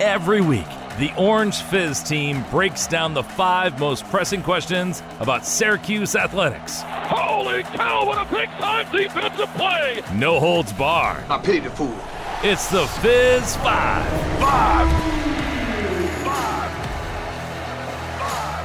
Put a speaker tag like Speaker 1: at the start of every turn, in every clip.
Speaker 1: Every week, the Orange Fizz team breaks down the five most pressing questions about Syracuse athletics.
Speaker 2: Holy cow, what a big time defensive play!
Speaker 1: No holds barred.
Speaker 3: I pity the fool.
Speaker 1: It's the Fizz Five.
Speaker 2: Five!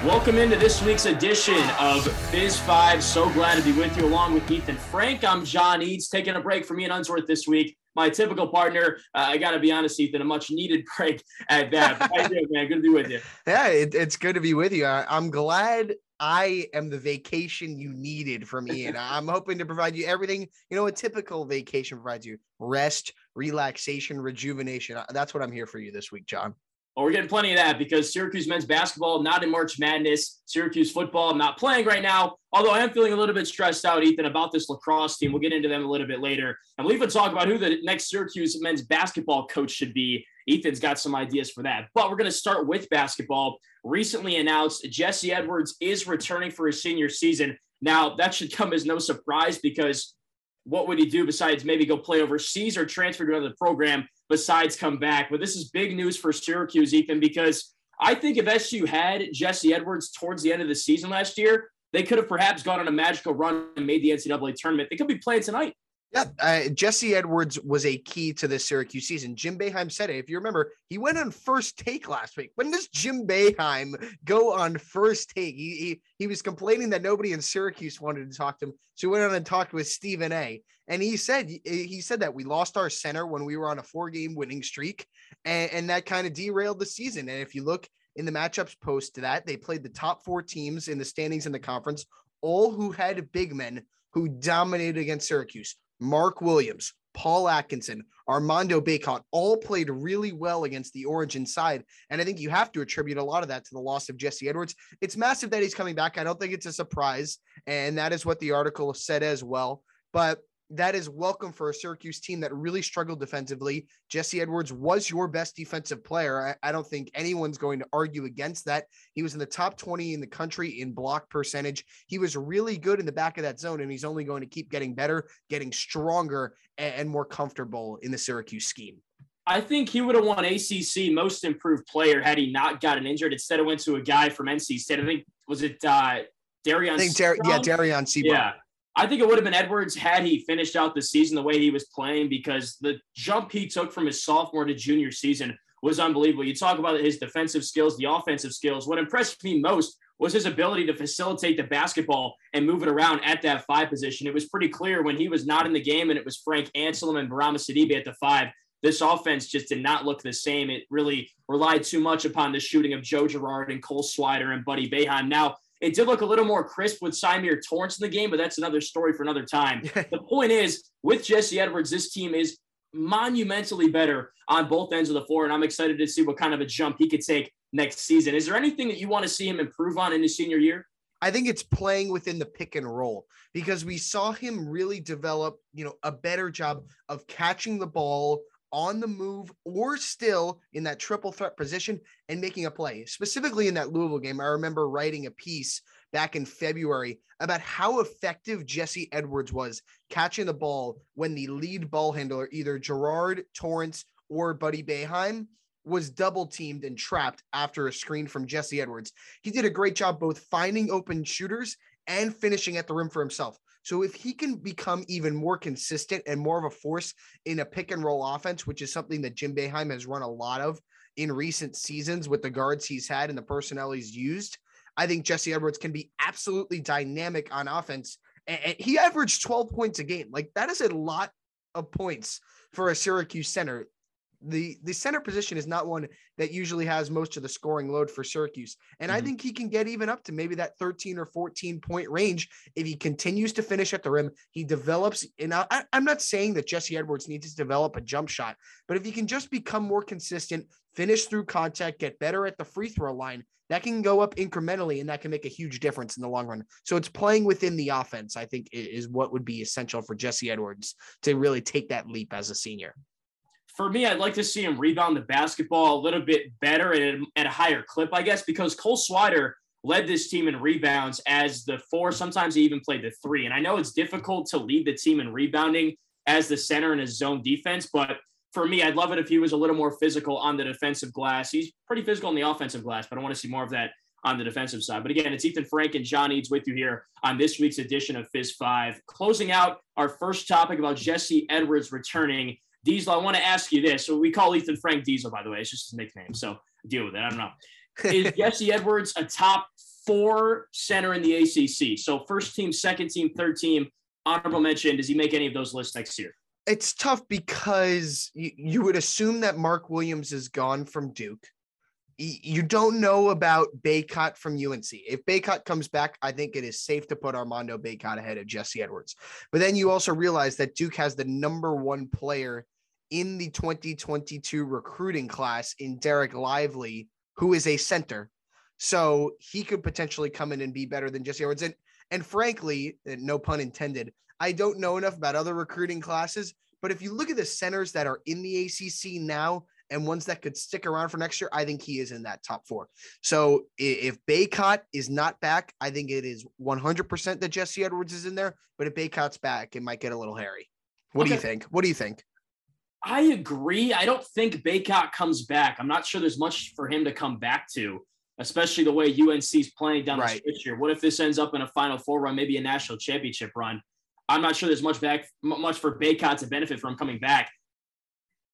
Speaker 4: Welcome into this week's edition of Fizz 5. So glad to be with you along with Ethan Frank. I'm John Eads, taking a break from Ian Unsworth this week. My typical partner, uh, I got to be honest, Ethan, a much needed break at that. How you man? Good to be with you.
Speaker 5: Yeah, it, it's good to be with you. I, I'm glad I am the vacation you needed from Ian. I'm hoping to provide you everything, you know, a typical vacation provides you rest, relaxation, rejuvenation. That's what I'm here for you this week, John.
Speaker 4: Well, we're getting plenty of that because Syracuse men's basketball not in March Madness. Syracuse football not playing right now. Although I am feeling a little bit stressed out, Ethan, about this lacrosse team. We'll get into them a little bit later, and we'll even talk about who the next Syracuse men's basketball coach should be. Ethan's got some ideas for that. But we're going to start with basketball. Recently announced Jesse Edwards is returning for his senior season. Now that should come as no surprise because what would he do besides maybe go play overseas or transfer to another program? Besides come back. But this is big news for Syracuse, Ethan, because I think if SU had Jesse Edwards towards the end of the season last year, they could have perhaps gone on a magical run and made the NCAA tournament. They could be playing tonight.
Speaker 5: Yeah, uh, Jesse Edwards was a key to this Syracuse season. Jim Boeheim said it. If you remember, he went on first take last week. When does Jim Boeheim go on first take? He, he, he was complaining that nobody in Syracuse wanted to talk to him, so he went on and talked with Stephen A. And he said he said that we lost our center when we were on a four game winning streak, and, and that kind of derailed the season. And if you look in the matchups post to that, they played the top four teams in the standings in the conference, all who had big men who dominated against Syracuse. Mark Williams, Paul Atkinson, Armando Bacot all played really well against the Orange side. And I think you have to attribute a lot of that to the loss of Jesse Edwards. It's massive that he's coming back. I don't think it's a surprise. And that is what the article said as well. But that is welcome for a Syracuse team that really struggled defensively. Jesse Edwards was your best defensive player. I, I, don't think anyone's going to argue against that. He was in the top 20 in the country in block percentage. He was really good in the back of that zone, and he's only going to keep getting better, getting stronger, and, and more comfortable in the Syracuse scheme.
Speaker 4: I think he would have won ACC Most Improved Player had he not gotten injured. Instead, it went to a guy from NC State. I think was it uh, Dereon?
Speaker 5: I think Dar- yeah, Dereon Seabrook.
Speaker 4: Yeah. I think it would have been Edwards had he finished out the season the way he was playing because the jump he took from his sophomore to junior season was unbelievable. You talk about his defensive skills, the offensive skills. What impressed me most was his ability to facilitate the basketball and move it around at that five position. It was pretty clear when he was not in the game and it was Frank Anselem and Bourama Sidibe at the five. This offense just did not look the same. It really relied too much upon the shooting of Joe Girard and Cole Swider and Buddy Boeheim. Now, it did look a little more crisp with Symir Torrence in the game, but that's another story for another time. the point is, with Jesse Edwards, this team is monumentally better on both ends of the floor, and I'm excited to see what kind of a jump he could take next season. Is there anything that you want to see him improve on in his senior year?
Speaker 5: I think it's playing within the pick and roll because we saw him really develop, you know, a better job of catching the ball on the move or still in that triple threat position and making a play. Specifically in that Louisville game, I remember writing a piece back in February about how effective Jesse Edwards was catching the ball when the lead ball handler, either Girard Torrence or Buddy Boeheim, was double teamed and trapped after a screen from Jesse Edwards. He did a great job both finding open shooters and finishing at the rim for himself. So if he can become even more consistent and more of a force in a pick and roll offense, which is something that Jim Boeheim has run a lot of in recent seasons with the guards he's had and the personnel he's used, I think Jesse Edwards can be absolutely dynamic on offense. And he averaged 12 points a game. Like that is a lot of points for a Syracuse center the the center position is not one that usually has most of the scoring load for Syracuse. And mm-hmm. I think he can get even up to maybe that 13 or 14 point range if he continues to finish at the rim. He develops, and I, I'm not saying that Jesse Edwards needs to develop a jump shot, but if he can just become more consistent, finish through contact, get better at the free throw line, that can go up incrementally and that can make a huge difference in the long run. So it's playing within the offense, I think, is what would be essential for Jesse Edwards to really take that leap as a senior
Speaker 4: for me, I'd like to see him rebound the basketball a little bit better and at a higher clip, I guess, because Cole Swider led this team in rebounds as the four. Sometimes he even played the three. And I know it's difficult to lead the team in rebounding as the center in his zone defense, but for me, I'd love it if he was a little more physical on the defensive glass. He's pretty physical on the offensive glass, but I want to see more of that on the defensive side. But again, it's Ethan Frank and John Eads with you here on this week's edition of Fizz 5. Closing out our first topic about Jesse Edwards returning. Diesel, I want to ask you this. So we call Ethan Frank Diesel, by the way. It's just his nickname. So deal with it. I don't know. Is Jesse Edwards a top four center in the ACC? So first team, second team, third team, honorable mention. Does he make any of those lists next year?
Speaker 5: It's tough because you, you would assume that Mark Williams is gone from Duke you don't know about Bacot from UNC. If Bacot comes back, I think it is safe to put Armando Bacot ahead of Jesse Edwards. But then you also realize that Duke has the number one player in the 2022 recruiting class in Dereck Lively, who is a center. So he could potentially come in and be better than Jesse Edwards. And, and frankly, no pun intended, I don't know enough about other recruiting classes. But if you look at the centers that are in the ACC now, and ones that could stick around for next year, I think he is in that top four. So if Bacot is not back, I think it is 100% that Jesse Edwards is in there. But if Bacot's back, it might get a little hairy. What okay. do you think? What do you think?
Speaker 4: I agree. I don't think Bacot comes back. I'm not sure there's much for him to come back to, especially the way UNC's playing down right. the stretch here. What if this ends up in a Final Four run, maybe a national championship run? I'm not sure there's much back, much for Bacot to benefit from coming back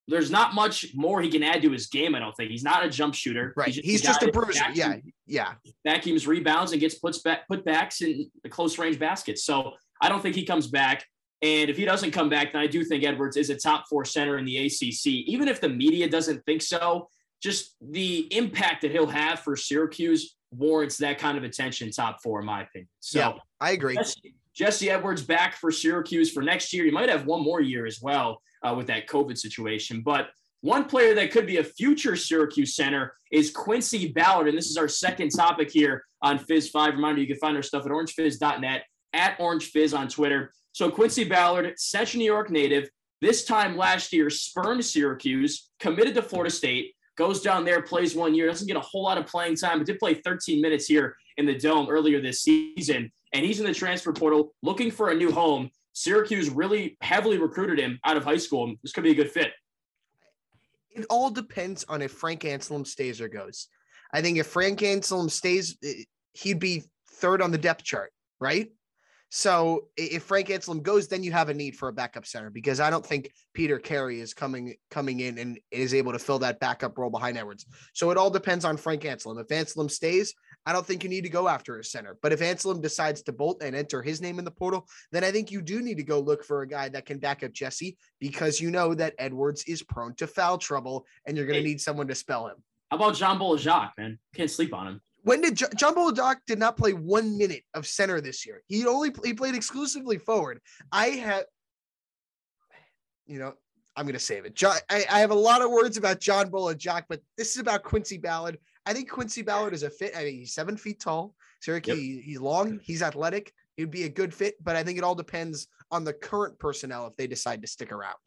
Speaker 4: there's not much more he can add to his game. I don't think he's not a jump shooter.
Speaker 5: Right. He's just, he's just a bruiser. Yeah. Yeah.
Speaker 4: Vacuums rebounds and gets puts back put backs in the close range baskets. So I don't think he comes back. And if he doesn't come back, then I do think Edwards is a top four center in the ACC. Even if the media doesn't think so, just the impact that he'll have for Syracuse warrants that kind of attention. Top four, in my opinion. So yeah,
Speaker 5: I agree.
Speaker 4: Jesse, Jesse Edwards back for Syracuse for next year. He might have one more year as well uh, with that COVID situation. But one player that could be a future Syracuse center is Quincy Ballard. And this is our second topic here on Fizz 5. Reminder, you can find our stuff at orangefizz.net, at orangefizz on Twitter. So Quincy Ballard, Central New York native, this time last year, spurned Syracuse, committed to Florida State, goes down there, plays one year, doesn't get a whole lot of playing time, but did play 13 minutes here in the Dome earlier this season. And he's in the transfer portal looking for a new home. Syracuse really heavily recruited him out of high school. This could be a good fit.
Speaker 5: It all depends on if Frank Anselem stays or goes. I think if Frank Anselem stays, eh, he'd be third on the depth chart, right? So if Frank Anselem goes, then you have a need for a backup center because I don't think Peter Carey is coming coming in and is able to fill that backup role behind Edwards. So it all depends on Frank Anselem. If Anselem stays, I don't think you need to go after a center. But if Anselem decides to bolt and enter his name in the portal, then I think you do need to go look for a guy that can back up Jesse because you know that Edwards is prone to foul trouble and you're going to hey, need someone to spell him.
Speaker 4: How about John Jacques, man? Can't sleep on him.
Speaker 5: When did J- John Bol Ajak did not play one minute of center this year? He only he played exclusively forward. I have, you know, I'm going to save it. John, I, I, have a lot of words about John Bol Ajak, but this is about Quincy Ballard. I think Quincy Ballard is a fit. I mean, he's seven feet tall. Syracuse, yep. he's long, he's athletic. He'd be a good fit, but I think it all depends on the current personnel if they decide to stick around.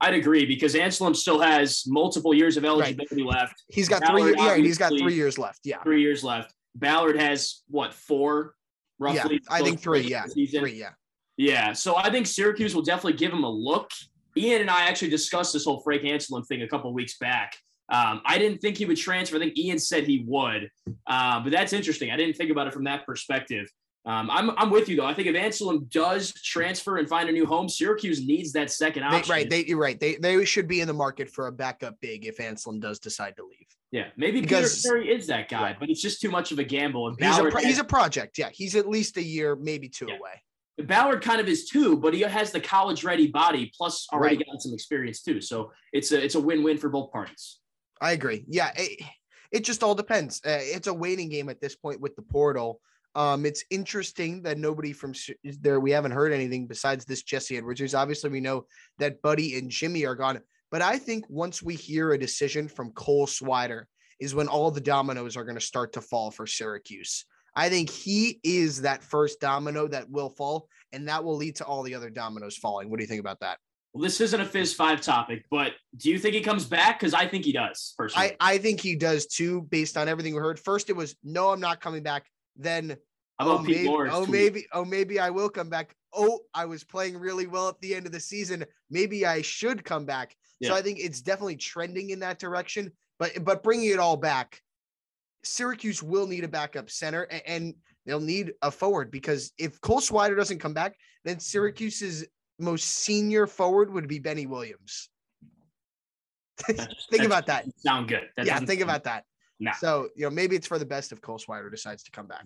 Speaker 4: I'd agree because Anselem still has multiple years of eligibility right. left.
Speaker 5: He's got Ballard, three. Yeah, he's got three years left. Yeah,
Speaker 4: three years left. Ballard has what four, roughly?
Speaker 5: Yeah, I think three. Yeah, three. Yeah.
Speaker 4: Yeah. So I think Syracuse will definitely give him a look. Ian and I actually discussed this whole Frank Anselem thing a couple weeks back. Um, I didn't think he would transfer. I think Ian said he would, uh, but that's interesting. I didn't think about it from that perspective. Um, I'm, I'm with you though. I think if Anselem does transfer and find a new home, Syracuse needs that second option.
Speaker 5: They, right, they, you're right. They they should be in the market for a backup big if Anselem does decide to leave.
Speaker 4: Yeah, maybe because, Peter Carey is that guy, but it's just too much of a gamble. And
Speaker 5: he's a, has, he's a project. Yeah, he's at least a year, maybe two yeah. away.
Speaker 4: Ballard kind of is too, but he has the college ready body plus already right. got some experience too. So it's a it's a win win for both parties.
Speaker 5: I agree. Yeah, it, it just all depends. Uh, it's a waiting game at this point with the portal. Um, it's interesting that nobody from there, we haven't heard anything besides this Jesse Edwards. Obviously, we know that Buddy and Jimmy are gone. But I think once we hear a decision from Cole Swider, is when all the dominoes are going to start to fall for Syracuse. I think he is that first domino that will fall, and that will lead to all the other dominoes falling. What do you think about that?
Speaker 4: Well, this isn't a Fizz five topic, but do you think he comes back? Because I think he does. Personally,
Speaker 5: I, I think he does too, based on everything we heard. First, it was no, I'm not coming back. Then
Speaker 4: oh maybe,
Speaker 5: oh maybe oh maybe I will come back. oh, I was playing really well at the end of the season. Maybe I should come back.
Speaker 4: Yeah.
Speaker 5: So I think it's definitely trending in that direction. But but bringing it all back, Syracuse will need a backup center and, and they'll need a forward because if Cole Swider doesn't come back, then Syracuse's most senior forward would be Benny Williams. Think about that.
Speaker 4: Sound good. That
Speaker 5: yeah, think about that. So you know maybe it's for the best if Cole Swider decides to come back.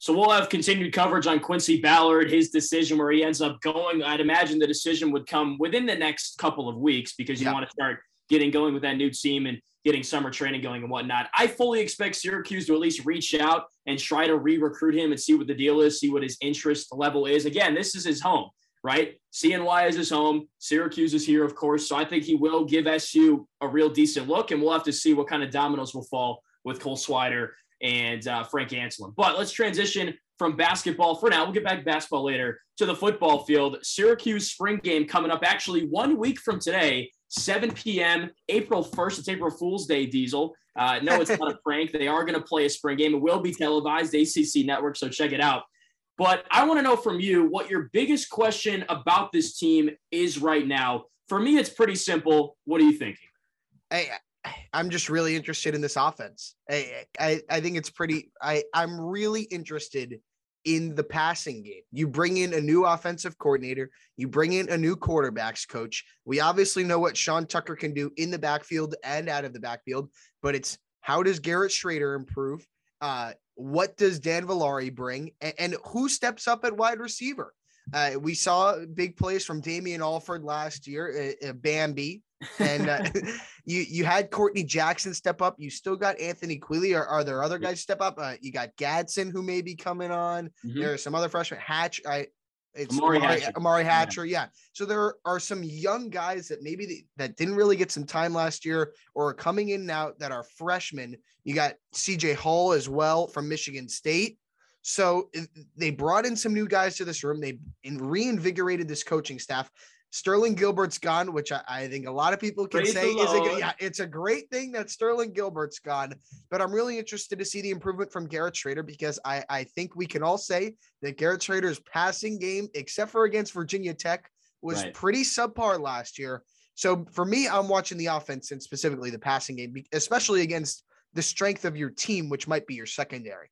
Speaker 4: So we'll have continued coverage on Quincy Ballard, his decision where he ends up going. I'd imagine the decision would come within the next couple of weeks because you
Speaker 5: Yeah.
Speaker 4: want to start getting going with that new team and getting summer training going and whatnot. I fully expect Syracuse to at least reach out and try to re-recruit him and see what the deal is, see what his interest level is. Again, this is his home, right? CNY is his home. Syracuse is here, of course. So I think he will give SU a real decent look, and we'll have to see what kind of dominoes will fall with Cole Swider and uh, Frank Anselem. But let's transition from basketball for now. We'll get back to basketball later to the football field. Syracuse spring game coming up actually one week from today, 7 p.m., April 1st. It's April Fool's Day, Diesel. Uh, no, it's not a prank. They are going to play a spring game. It will be televised, ACC Network, so check it out. But I want to know from you what your biggest question about this team is right now. For me, it's pretty simple. What are you thinking?
Speaker 5: I I'm just really interested in this offense. I, I I think it's pretty. I I'm really interested in the passing game. You bring in a new offensive coordinator. You bring in a new quarterbacks coach. We obviously know what Sean Tucker can do in the backfield and out of the backfield, but it's how does Garrett Shrader improve? Uh, what does Dan Villari bring, and, and who steps up at wide receiver? Uh, we saw big plays from Damien Alford last year, uh, uh, Bambi, and uh, you you had Courtney Jackson step up. You still got Anthony Queeley. Are, are there other guys step up? Uh, you got Gadsden who may be coming on.
Speaker 4: Mhm.
Speaker 5: There are some other freshmen. Hatch, I it's
Speaker 4: Amari
Speaker 5: Amari,
Speaker 4: Hatcher.
Speaker 5: Amari
Speaker 4: Yeah.
Speaker 5: Hatcher. Yeah. So there are some young guys that maybe they, that didn't really get some time last year or are coming in now that are freshmen. You got CJ Hall as well from Michigan State. So uh, they brought in some new guys to this room. They reinvigorated this coaching staff. Sterling Gilbert's gone, which I, I think a lot of people can
Speaker 4: Praise
Speaker 5: say is a yeah, it's a great thing that Sterling Gilbert's gone. But I'm really interested to see the improvement from Garrett Shrader because I, I think we can all say that Garrett Shrader's passing game, except for against Virginia Tech, was
Speaker 4: Right.
Speaker 5: pretty subpar last year. So for me, I'm watching the offense and specifically the passing game, especially against the strength of your team, which might be your secondary.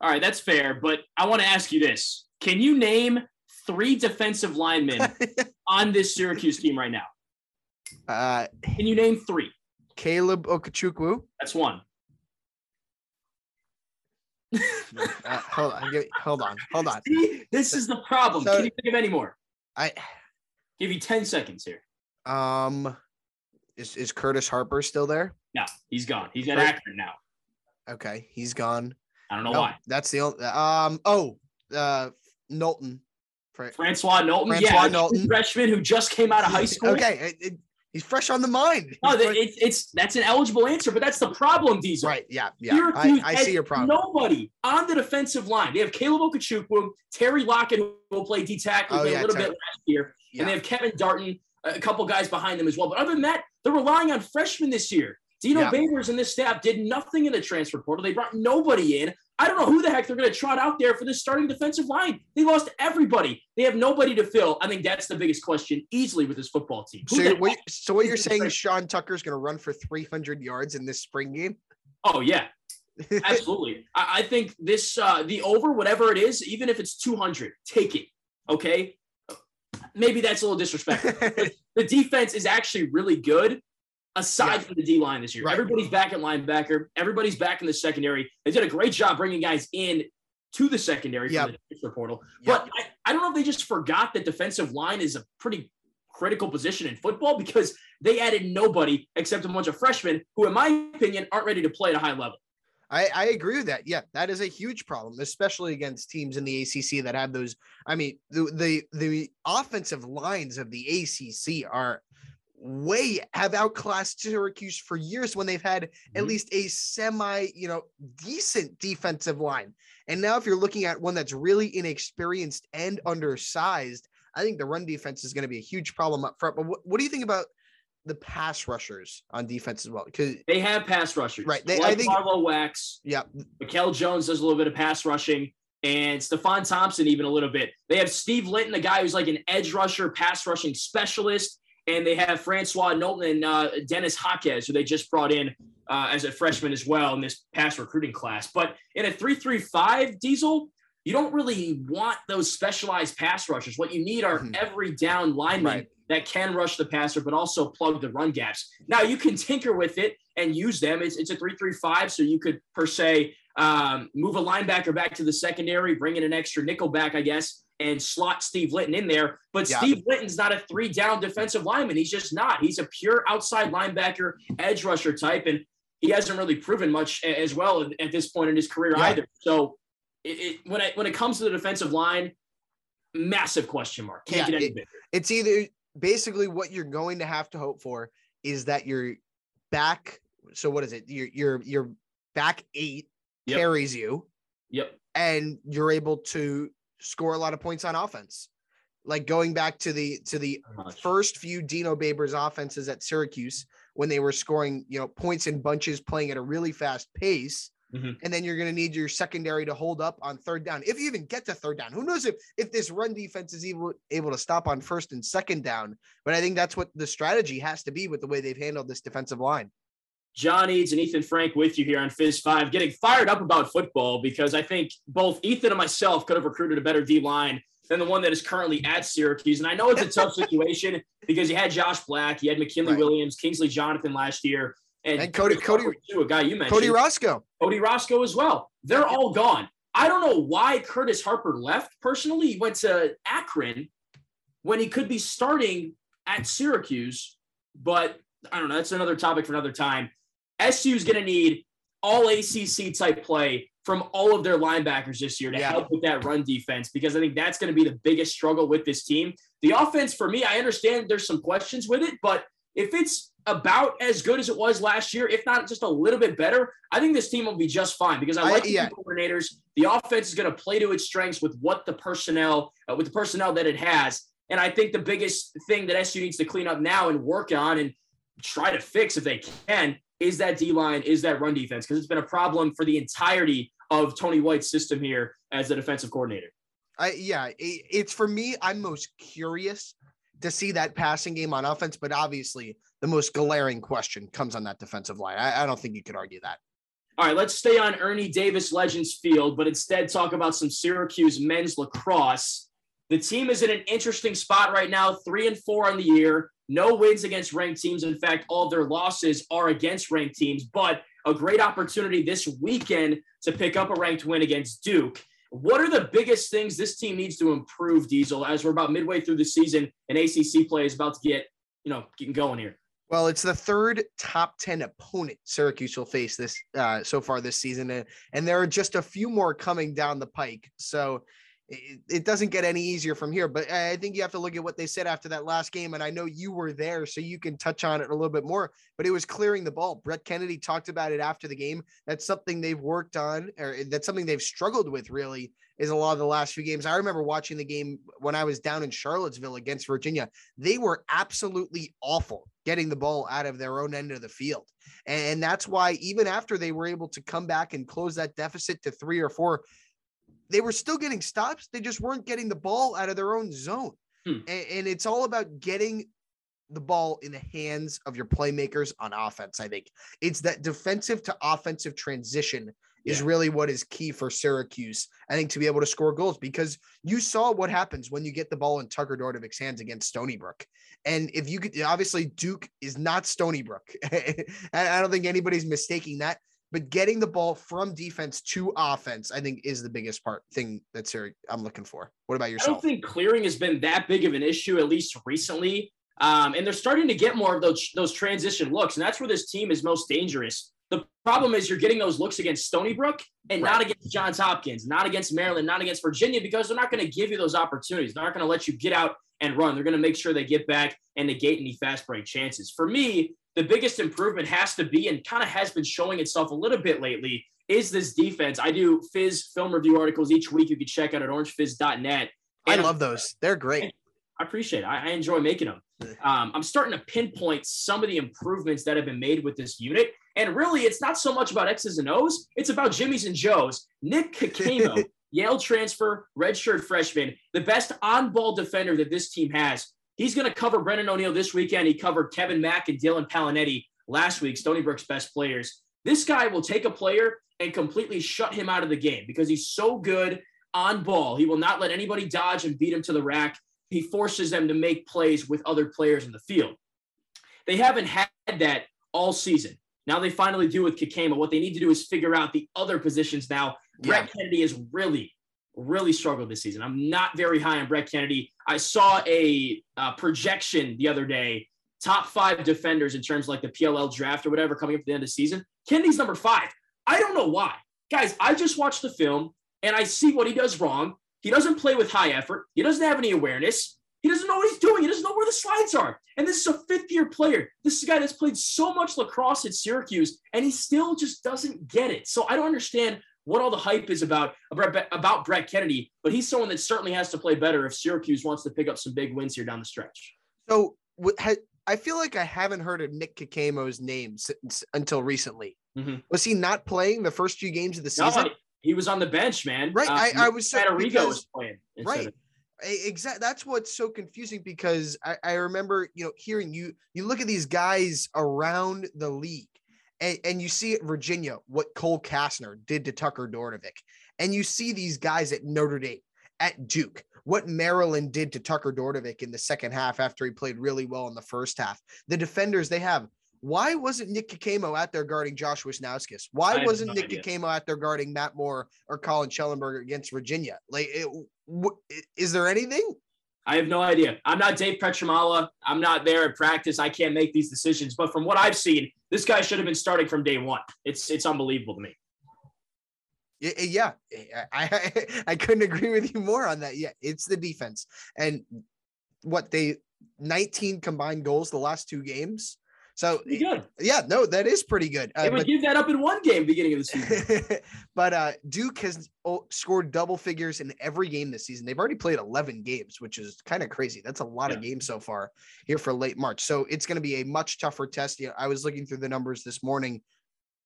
Speaker 4: All right, that's fair. But I want to ask you this: Can you name three defensive linemen on this Syracuse team right now?
Speaker 5: uh,
Speaker 4: Can you name three?
Speaker 5: Caleb Okechukwu.
Speaker 4: That's one.
Speaker 5: Uh, hold on, give- hold on, hold on.
Speaker 4: See, this is the problem.
Speaker 5: So-
Speaker 4: Can you think of any more?
Speaker 5: I
Speaker 4: Give you ten seconds here.
Speaker 5: um, is is Curtis Harper still there?
Speaker 4: No, he's gone. He's at
Speaker 5: Right.
Speaker 4: Akron now.
Speaker 5: Okay, he's gone.
Speaker 4: I don't know
Speaker 5: No,
Speaker 4: why.
Speaker 5: That's the only. Um. Oh, uh, Nolton. Fra-
Speaker 4: Francois Nolton,
Speaker 5: Francois
Speaker 4: yeah,
Speaker 5: Nolton.
Speaker 4: freshman who just came out of high school.
Speaker 5: Okay, it- it- he's fresh on the mind.
Speaker 4: No, that- it's it's that's an eligible answer, but that's the problem, Diesel.
Speaker 5: right. Yeah. Yeah. I, I see your problem.
Speaker 4: Nobody on the defensive line. They have Caleb Okechukwu, Terry Lockett, who will play D tackle
Speaker 5: Oh,
Speaker 4: a little
Speaker 5: Terry.
Speaker 4: bit last year,
Speaker 5: Yeah.
Speaker 4: and they have Kevin Darton, a couple guys behind them as well. But other than that, they're relying on freshmen this year. Dino
Speaker 5: Yeah.
Speaker 4: Babers and this staff did nothing in the transfer portal. They brought nobody in. I don't know who the heck they're going to trot out there for this starting defensive line. They lost everybody. They have nobody to fill. I think that's the biggest question easily with this football team. Who
Speaker 5: So, what, so what you're saying,
Speaker 4: fresh-
Speaker 5: Sean Tucker's going to run for 300 yards in this spring game?
Speaker 4: Oh yeah, absolutely. I, I think this uh, the over whatever it is, even if it's 200, take it. Okay, maybe that's a little disrespectful. The defense is actually really good. Aside
Speaker 5: Yeah.
Speaker 4: from the D line this year,
Speaker 5: Right.
Speaker 4: everybody's back at linebacker. Everybody's back in the secondary. They did a great job bringing guys in to the secondary
Speaker 5: Yep.
Speaker 4: from the transfer portal.
Speaker 5: Yep.
Speaker 4: But I, I don't know if they just forgot that defensive line is a pretty critical position in football because they added nobody except a bunch of freshmen who, in my opinion, aren't ready to play at a high level.
Speaker 5: I, I agree with that. Yeah, that is a huge problem, especially against teams in the ACC that have those. I mean, the the the offensive lines of the ACC are way have outclassed Syracuse for years when they've had at
Speaker 4: Mhm.
Speaker 5: least a semi, you know, decent defensive line. And now if you're looking at one that's really inexperienced and undersized, I think the run defense is going to be a huge problem up front. But what, what do you think about the pass rushers on defense as well? Because
Speaker 4: They have pass rushers.
Speaker 5: Right, they-
Speaker 4: like
Speaker 5: I think-
Speaker 4: Marlowe Wax,
Speaker 5: yeah,
Speaker 4: Mikel Jones does a little bit of pass rushing. and Stefon Thompson even a little bit. They have Steve Linton, a guy who's like an edge rusher, pass rushing specialist, and they have Francois Nolton and uh, Dennis Jaquez, who they just brought in uh, as a freshman as well in this past recruiting class. But in a three-three-five diesel, you don't really want those specialized pass rushers. What you need are mm-hmm. every down linemen right. that can rush the passer, but also plug the run gaps. Now you can tinker with it and use them. It's, it's a three-three-five, so you could per se um, move a linebacker back to the secondary, bring in an extra nickel back, I guess, and slot Steve Linton in there. But yeah. Steve Linton's not a three down defensive lineman. He's just not. He's a pure outside linebacker, edge rusher type. And he hasn't really proven much as well at this point in his career yeah. either. So it, it, when it when it comes to the defensive line, massive question mark. Can't yeah, get any bigger.
Speaker 5: It's either basically what you're going to have to hope for is that your back. So what is it? Your your your back eight yep. carries you.
Speaker 4: Yep.
Speaker 5: And you're able to score a lot of points on offense. Like going back to the to the first few Dino Babers offenses at Syracuse when they were scoring, you know, points in bunches, playing at a really fast pace. Mm-hmm. And then you're going to need your secondary to hold up on third down. If you even get to third down, who knows if if this run defense is able able to stop on first and second down. But I think that's what the strategy has to be with the way they've handled this defensive line.
Speaker 4: John Eads and Ethan Frank with you here on Fizz Five, getting fired up about football because I think both Ethan and myself could have recruited a better D line than the one that is currently at Syracuse. And I know it's a tough situation because you had Josh Black, you had McKinley right. Williams, Kingsley Jonathan last year,
Speaker 5: and, and Cody Cody
Speaker 4: too, a guy you mentioned,
Speaker 5: Cody Roscoe,
Speaker 4: Cody Roscoe as well. They're all gone. I don't know why Curtis Harper left. Personally, he went to Akron when he could be starting at Syracuse, but I don't know. That's another topic for another time. SU is going to need all ACC type play from all of their linebackers this year to yeah. help with that run defense because I think that's going to be the biggest struggle with this team. The offense, for me, I understand there's some questions with it, but if it's about as good as it was last year, if not just a little bit better, I think this team will be just fine because I like I, yeah. the coordinators. The offense is going to play to its strengths with what the personnel, uh, with the personnel that it has. And I think the biggest thing that SU needs to clean up now and work on and try to fix if they can is that D line, is that run defense, because it's been a problem for the entirety of Tony White's system here as the defensive coordinator.
Speaker 5: I, yeah, it, it's for me. I'm most curious to see that passing game on offense, but obviously the most glaring question comes on that defensive line. I, I don't think you could argue that.
Speaker 4: All right, let's stay on Ernie Davis Legends Field, but instead talk about some Syracuse men's lacrosse. The team is in an interesting spot right now, three and four on the year. No wins against ranked teams. In fact, all their losses are against ranked teams, but a great opportunity this weekend to pick up a ranked win against Duke. What are the biggest things this team needs to improve, Diesel, as we're about midway through the season and ACC play is about to get, you know, getting going here?
Speaker 5: Well, it's the third top 10 opponent Syracuse will face this uh, so far this season. And, and there are just a few more coming down the pike. So it, it doesn't get any easier from here. But I think you have to look at what they said after that last game. And I know you were there, so you can touch on it a little bit more. But it was clearing the ball. Brett Kennedy talked about it after the game. That's something they've worked on, or eh, that's something they've struggled with really is a lot of the last few games. I remember watching the game when I was down in Charlottesville against Virginia. They were absolutely awful getting the ball out of their own end of the field. And that's why even after they were able to come back and close that deficit to three or four, they were still getting stops. They just weren't getting the ball out of their own zone. Hmm. And, and, it's all about getting the ball in the hands of your playmakers on offense. I think it's that defensive to offensive transition is really what is key for Syracuse. I think to be able to score goals because you saw what happens when you get the ball in Tucker Dordevic's hands against Stony Brook. And if you could, obviously Duke is not Stony Brook. I don't think anybody's mistaking that but getting the ball from defense to offense, I think, is the biggest part thing that's here I'm looking for. What about yourself?
Speaker 4: I don't think clearing has been that big of an issue, at least recently. Um, and they're starting to get more of those those transition looks, and that's where this team is most dangerous. The problem is you're getting those looks against Stony Brook and right. not against Johns Hopkins, not against Maryland, not against Virginia, because they're not going to give you those opportunities. They're not going to let you get out and run. They're going to make sure they get back and negate any fast break chances. For me, the biggest improvement has to be and kind of has been showing itself a little bit lately is this defense. I do Fizz film review articles each week. You can check out at orangefizz.net.
Speaker 5: I love those. They're great.
Speaker 4: I appreciate it. I, I enjoy making them. Um, I'm starting to pinpoint some of the improvements that have been made with this unit. And really, it's not so much about X's and O's. It's about Jimmy's and Joe's. Nick Kakemo Yale transfer, redshirt freshman, the best on ball defender that this team has. He's going to cover Brennan O'Neill this weekend. He covered Kevin Mack and Dylan Pallonetti last week, Stony Brook's best players. This guy will take a player and completely shut him out of the game because he's so good on ball. He will not let anybody dodge and beat him to the rack. He forces them to make plays with other players in the field. They haven't had that all season. Now they finally do with Kekema. What they need to do is figure out the other positions now. Yeah. Brett Kennedy has really, really struggled this season. I'm not very high on Brett Kennedy. I saw a uh, projection the other day, top five defenders in terms of like the PLL draft or whatever coming up at the end of the season. Kennedy's number five. I don't know why. Guys, I just watched the film and I see what he does wrong. He doesn't play with high effort. He doesn't have any awareness. He doesn't know what he's doing. He doesn't know where the slides are. And this is a fifth year player. This is a guy that's played so much lacrosse at Syracuse, and he still just doesn't get it. So I don't understand what all the hype is about about Brett Kennedy, but he's someone that certainly has to play better if Syracuse wants to pick up some big wins here down the stretch.
Speaker 5: So I feel like I haven't heard of Nick Kekemo's name since, until recently. Mm-hmm. Was he not playing the first few games of the season? No,
Speaker 4: he was on the bench, man.
Speaker 5: Right. Uh, I, I was
Speaker 4: saying because, was playing.
Speaker 5: Right. Of- exactly that's what's so confusing because I, I remember you know hearing you you look at these guys around the league and, and you see at Virginia what Cole Kastner did to Tucker Dordevic, and you see these guys at Notre Dame, at Duke, what Maryland did to Tucker Dordevic in the second half after he played really well in the first half. The defenders they have. Why wasn't Nick Kekemo out there guarding Josh Wisnauskas? Why wasn't Nick idea. out there guarding Matt Moore or Colin Shellenberger against Virginia? Like, it, w- is there anything?
Speaker 4: I have no idea. I'm not Dave Pietramala. I'm not there at practice. I can't make these decisions. But from what I've seen, this guy should have been starting from day one. It's it's unbelievable to me.
Speaker 5: Yeah, eh, eh, I, I I couldn't agree with you more on that. Yeah, it's the defense and what they 19 combined goals the last two games. So
Speaker 4: good.
Speaker 5: Yeah, no, that is pretty good.
Speaker 4: Uh, they would but, give that up in one game beginning of the
Speaker 5: season. but uh, Duke has scored double figures in every game this season. They've already played 11 games, which is kind of crazy. That's a lot yeah. of games so far here for late March. So it's going to be a much tougher test. You know, I was looking through the numbers this morning.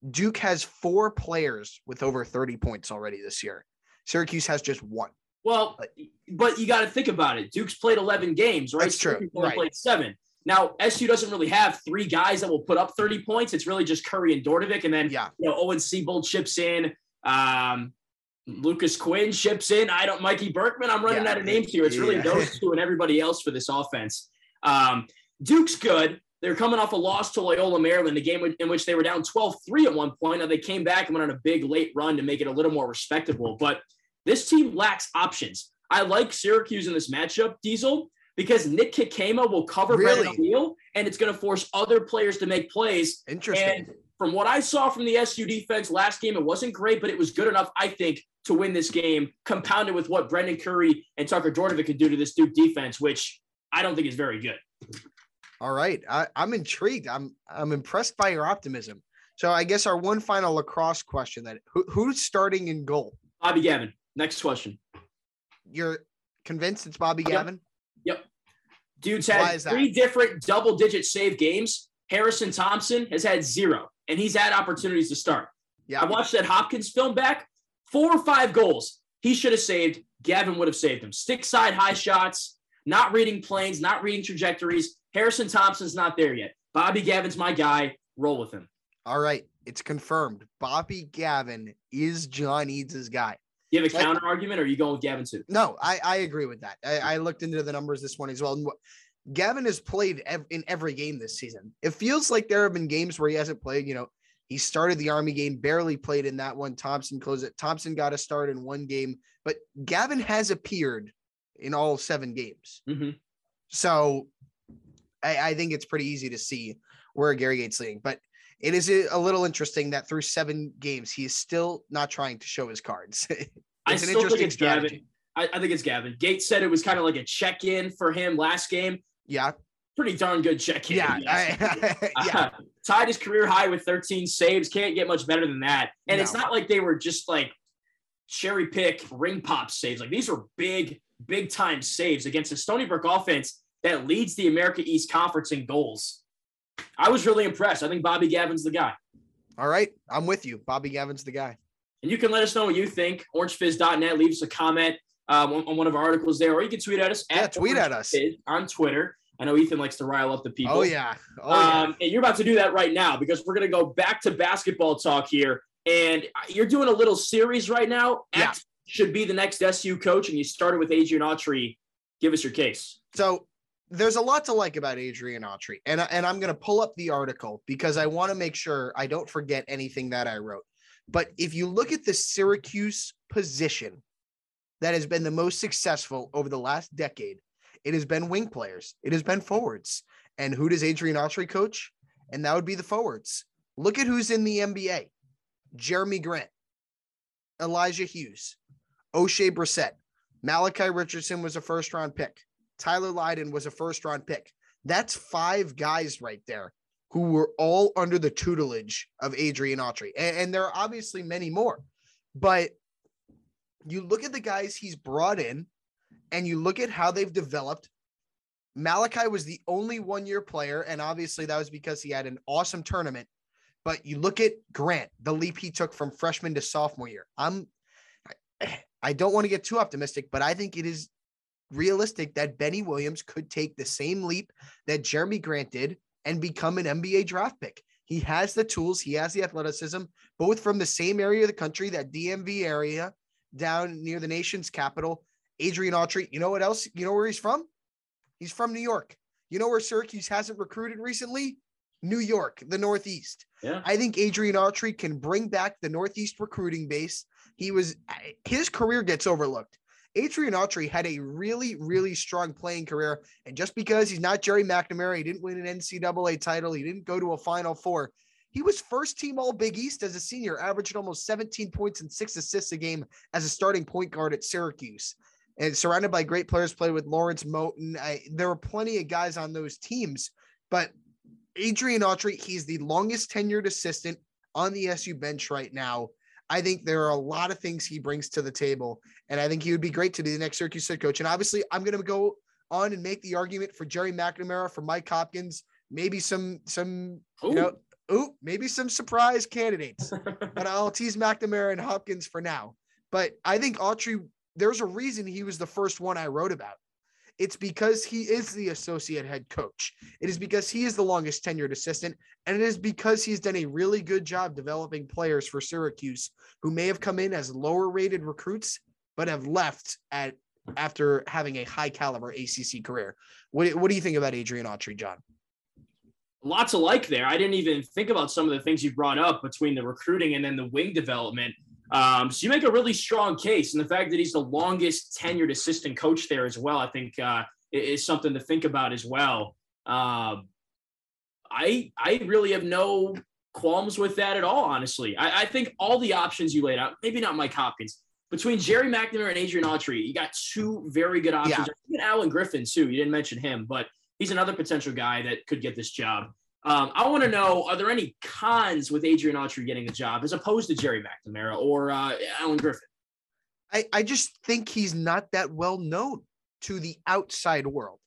Speaker 5: Duke has four players with over 30 points already this year. Syracuse has just one.
Speaker 4: Well, but you got to think about it. Duke's played 11 games, right?
Speaker 5: That's true. Right.
Speaker 4: Played seven. Now, SU doesn't really have three guys that will put up 30 points. It's really just Curry and Dordevic. And then,
Speaker 5: yeah.
Speaker 4: you know, Owen Seebold chips in. Um, Lucas Quinn chips in. I don't, Mikey Berkman. I'm running yeah. out of names here. It's really yeah. those two and everybody else for this offense. Um, Duke's good. They're coming off a loss to Loyola, Maryland, a game in which they were down 12 3 at one point. Now they came back and went on a big late run to make it a little more respectable. But this team lacks options. I like Syracuse in this matchup, Diesel, because Nick Kekema will cover really? Brennan O'Neill, and it's going to force other players to make plays.
Speaker 5: Interesting.
Speaker 4: And from what I saw from the SU defense last game, it wasn't great, but it was good enough, I think, to win this game, compounded with what Brendan Curry and Tucker Dordevic could do to this Duke defense, which I don't think is very good.
Speaker 5: All right. I, I'm intrigued. I'm I'm impressed by your optimism. So I guess our one final lacrosse question that who, who's starting in goal?
Speaker 4: Bobby Gavin. Next question.
Speaker 5: You're convinced it's Bobby Gavin?
Speaker 4: Dude's had three different double digit save games. Harrison Thompson has had zero, and he's had opportunities to start. Yeah. I watched that Hopkins film back. Four or five goals he should have saved. Gavin would have saved them. Stick side high shots, not reading planes, not reading trajectories. Harrison Thompson's not there yet. Bobby Gavin's my guy. Roll with him.
Speaker 5: All right. It's confirmed. Bobby Gavin is John Eads' guy.
Speaker 4: You have a counter argument, or are you going with Gavin too?
Speaker 5: No, I, I agree with that. I, I looked into the numbers this morning as well. Gavin has played ev- in every game this season. It feels like there have been games where he hasn't played. You know, he started the Army game, barely played in that one. Thompson closed it. Thompson got a start in one game, but Gavin has appeared in all seven games.
Speaker 4: Mm-hmm.
Speaker 5: So I, I, think it's pretty easy to see where Gary Gait's leading. But it is a little interesting that through seven games, he is still not trying to show his cards. it's
Speaker 4: I an interesting think it's strategy. Gavin. I, I, think it's Gavin. Gait said it was kind of like a check in for him last game.
Speaker 5: Yeah.
Speaker 4: Pretty darn good check in.
Speaker 5: Yeah. I, yeah. Uh,
Speaker 4: tied his career high with 13 saves. Can't get much better than that. And no. it's not like they were just like cherry pick ring pop saves. Like these were big, big time saves against the Stony Brook offense that leads the America East Conference in goals. I was really impressed. I think Bobby Gavin's the guy.
Speaker 5: All right. I'm with you. Bobby Gavin's the guy.
Speaker 4: And you can let us know what you think. OrangeFizz.net. Leave us a comment um, on, on, one of our articles there, or you can tweet at us.
Speaker 5: Yeah, at tweet at us
Speaker 4: on Twitter. I know Ethan likes to rile up the people.
Speaker 5: Oh yeah. Oh
Speaker 4: yeah. Um, and you're about to do that right now because we're gonna go back to basketball talk here. And you're doing a little series right now.
Speaker 5: Yeah. X
Speaker 4: should be the next SU coach, and you started with Adrian Autry. Give us your case.
Speaker 5: So there's a lot to like about Adrian Autry, and and I'm going to pull up the article because I want to make sure I don't forget anything that I wrote. But if you look at the Syracuse position that has been the most successful over the last decade, it has been wing players, it has been forwards. And who does Adrian Autry coach? And that would be the forwards. Look at who's in the NBA: Jerami Grant, Elijah Hughes, Oshae Brissett, Malachi Richardson was a first round pick. Tyler Lydon was a first round pick. That's five guys right there who were all under the tutelage of Adrian Autry. And, and there are obviously many more. But you look at the guys he's brought in and you look at how they've developed. Malachi was the only one year player. And obviously that was because he had an awesome tournament. But you look at Grant, the leap he took from freshman to sophomore year. I'm I don't want to get too optimistic, but I think it is realistic that Benny Williams could take the same leap that Jerami Grant did and become an NBA draft pick. He has the tools, he has the athleticism, both from the same area of the country, that DMV area down near the nation's capital. Adrian Autry, you know what else? You know where he's from? He's from New York. You know where Syracuse hasn't recruited recently? New York, the Northeast.
Speaker 4: Yeah.
Speaker 5: I think Adrian Autry can bring back the Northeast recruiting base. He was his career gets overlooked. Adrian Autry had a really, really strong playing career. And just because he's not Gerry McNamara, he didn't win an NCAA title, he didn't go to a Final Four. He was first team All Big East as a senior, averaging almost 17 points and six assists a game as a starting point guard at Syracuse. And surrounded by great players, played with Lawrence Moten. I, there were plenty of guys on those teams, but Adrian Autry, he's the longest tenured assistant on the SU bench right now. I think there are a lot of things he brings to the table, and I think he would be great to be the next Syracuse head coach. And obviously, I'm going to go on and make the argument for Gerry McNamara, for Mike Hopkins, maybe some some ooh. you know, ooh, maybe some surprise candidates. but I'll tease McNamara and Hopkins for now. But I think Autry, there's a reason he was the first one I wrote about. It's because he is the associate head coach. It is because he is the longest tenured assistant. And it is because he's done a really good job developing players for Syracuse who may have come in as lower rated recruits, but have left at after having a high caliber ACC career. What, what do you think about Adrian Autry, John?
Speaker 4: Lots of like there. I didn't even think about some of the things you brought up between the recruiting and then the wing development. Um, so you make a really strong case, and the fact that he's the longest tenured assistant coach there as well, I think, uh, is something to think about as well. Uh, I I really have no qualms with that at all. Honestly, I, I, think all the options you laid out, maybe not Mike Hopkins, between Gerry McNamara and Adrian Autry, you got two very good options. Yeah. Allen Griffin too. You didn't mention him, but he's another potential guy that could get this job. Um, I want to know: Are there any cons with Adrian Autry getting the job as opposed to Gerry McNamara or uh, Allen Griffin?
Speaker 5: I, I just think he's not that well known to the outside world.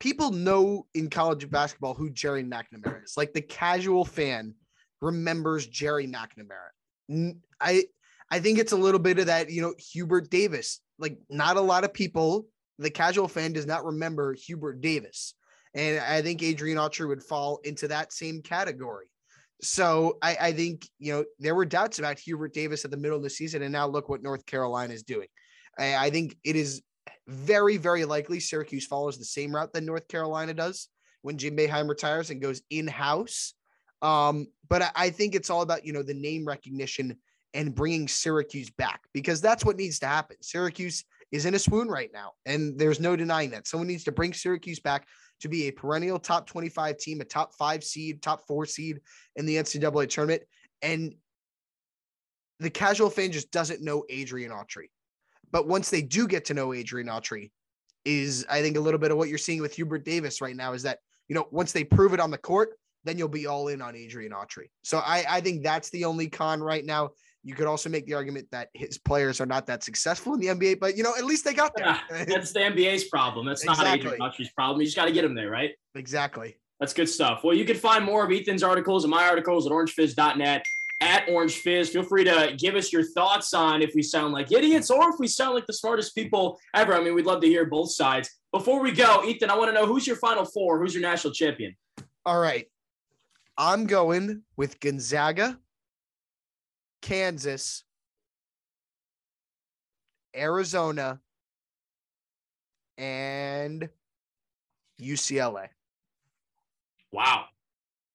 Speaker 5: People know in college basketball who Gerry McNamara is. Like the casual fan remembers Gerry McNamara. I I think it's a little bit of that, you know, Hubert Davis. Like not a lot of people, the casual fan does not remember Hubert Davis. And I think Adrian Autry would fall into that same category. So I, I, think, you know, there were doubts about Hubert Davis at the middle of the season. And now look what North Carolina is doing. I, I think it is very, very likely Syracuse follows the same route that North Carolina does when Jim Boeheim retires and goes in house. Um, but I, I think it's all about, you know, the name recognition and bringing Syracuse back because that's what needs to happen. Syracuse is in a swoon right now, and there's no denying that. Someone needs to bring Syracuse back to be a perennial top 25 team, a top five seed, top four seed in the NCAA tournament. And the casual fan just doesn't know Adrian Autry. But once they do get to know Adrian Autry, is I think a little bit of what you're seeing with Hubert Davis right now is that, you know, once they prove it on the court, then you'll be all in on Adrian Autry. So I, I think that's the only con right now. You could also make the argument that his players are not that successful in the NBA, but you know, at least they got there.
Speaker 4: Yeah, that's the NBA's problem. That's exactly. not Adrian Autry's problem. You just got to get him there, right?
Speaker 5: Exactly.
Speaker 4: That's good stuff. Well, you can find more of Ethan's articles and my articles at orangefizz.net. at Orange Fizz. Feel free to give us your thoughts on if we sound like idiots or if we sound like the smartest people ever. I mean, we'd love to hear both sides. Before we go, Ethan, I want to know who's your final four? Who's your national champion?
Speaker 5: All right. I'm going with Gonzaga, Kansas, Arizona, and UCLA.
Speaker 4: Wow.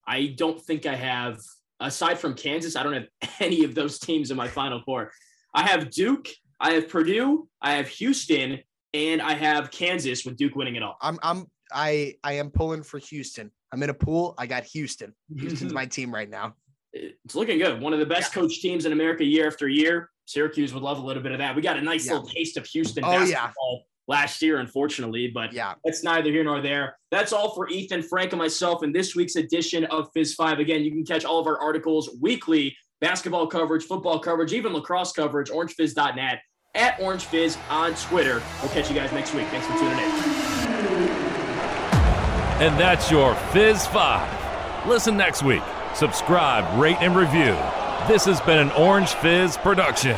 Speaker 4: I don't think I have, aside from Kansas, I don't have any of those teams in my final four. I have Duke, I have Purdue, I have Houston, and I have Kansas with Duke winning it all.
Speaker 5: I'm I'm I I am pulling for Houston. I'm in a pool. I got Houston. Houston's my team right now.
Speaker 4: It's looking good. One of the best yeah. coach teams in America year after year. Syracuse would love a little bit of that. We got a nice yeah. little taste of Houston oh, basketball yeah. last year, unfortunately, but yeah, that's neither here nor there. That's all for Ethan, Frank, and myself in this week's edition of Fizz Five. Again, you can catch all of our articles weekly, basketball coverage, football coverage, even lacrosse coverage, orangefizz.net, at Orange Fizz on Twitter. We'll catch you guys next week. Thanks for tuning in.
Speaker 1: And that's your Fizz Five. Listen next week. Subscribe, rate, and review. This has been an Orange Fizz production.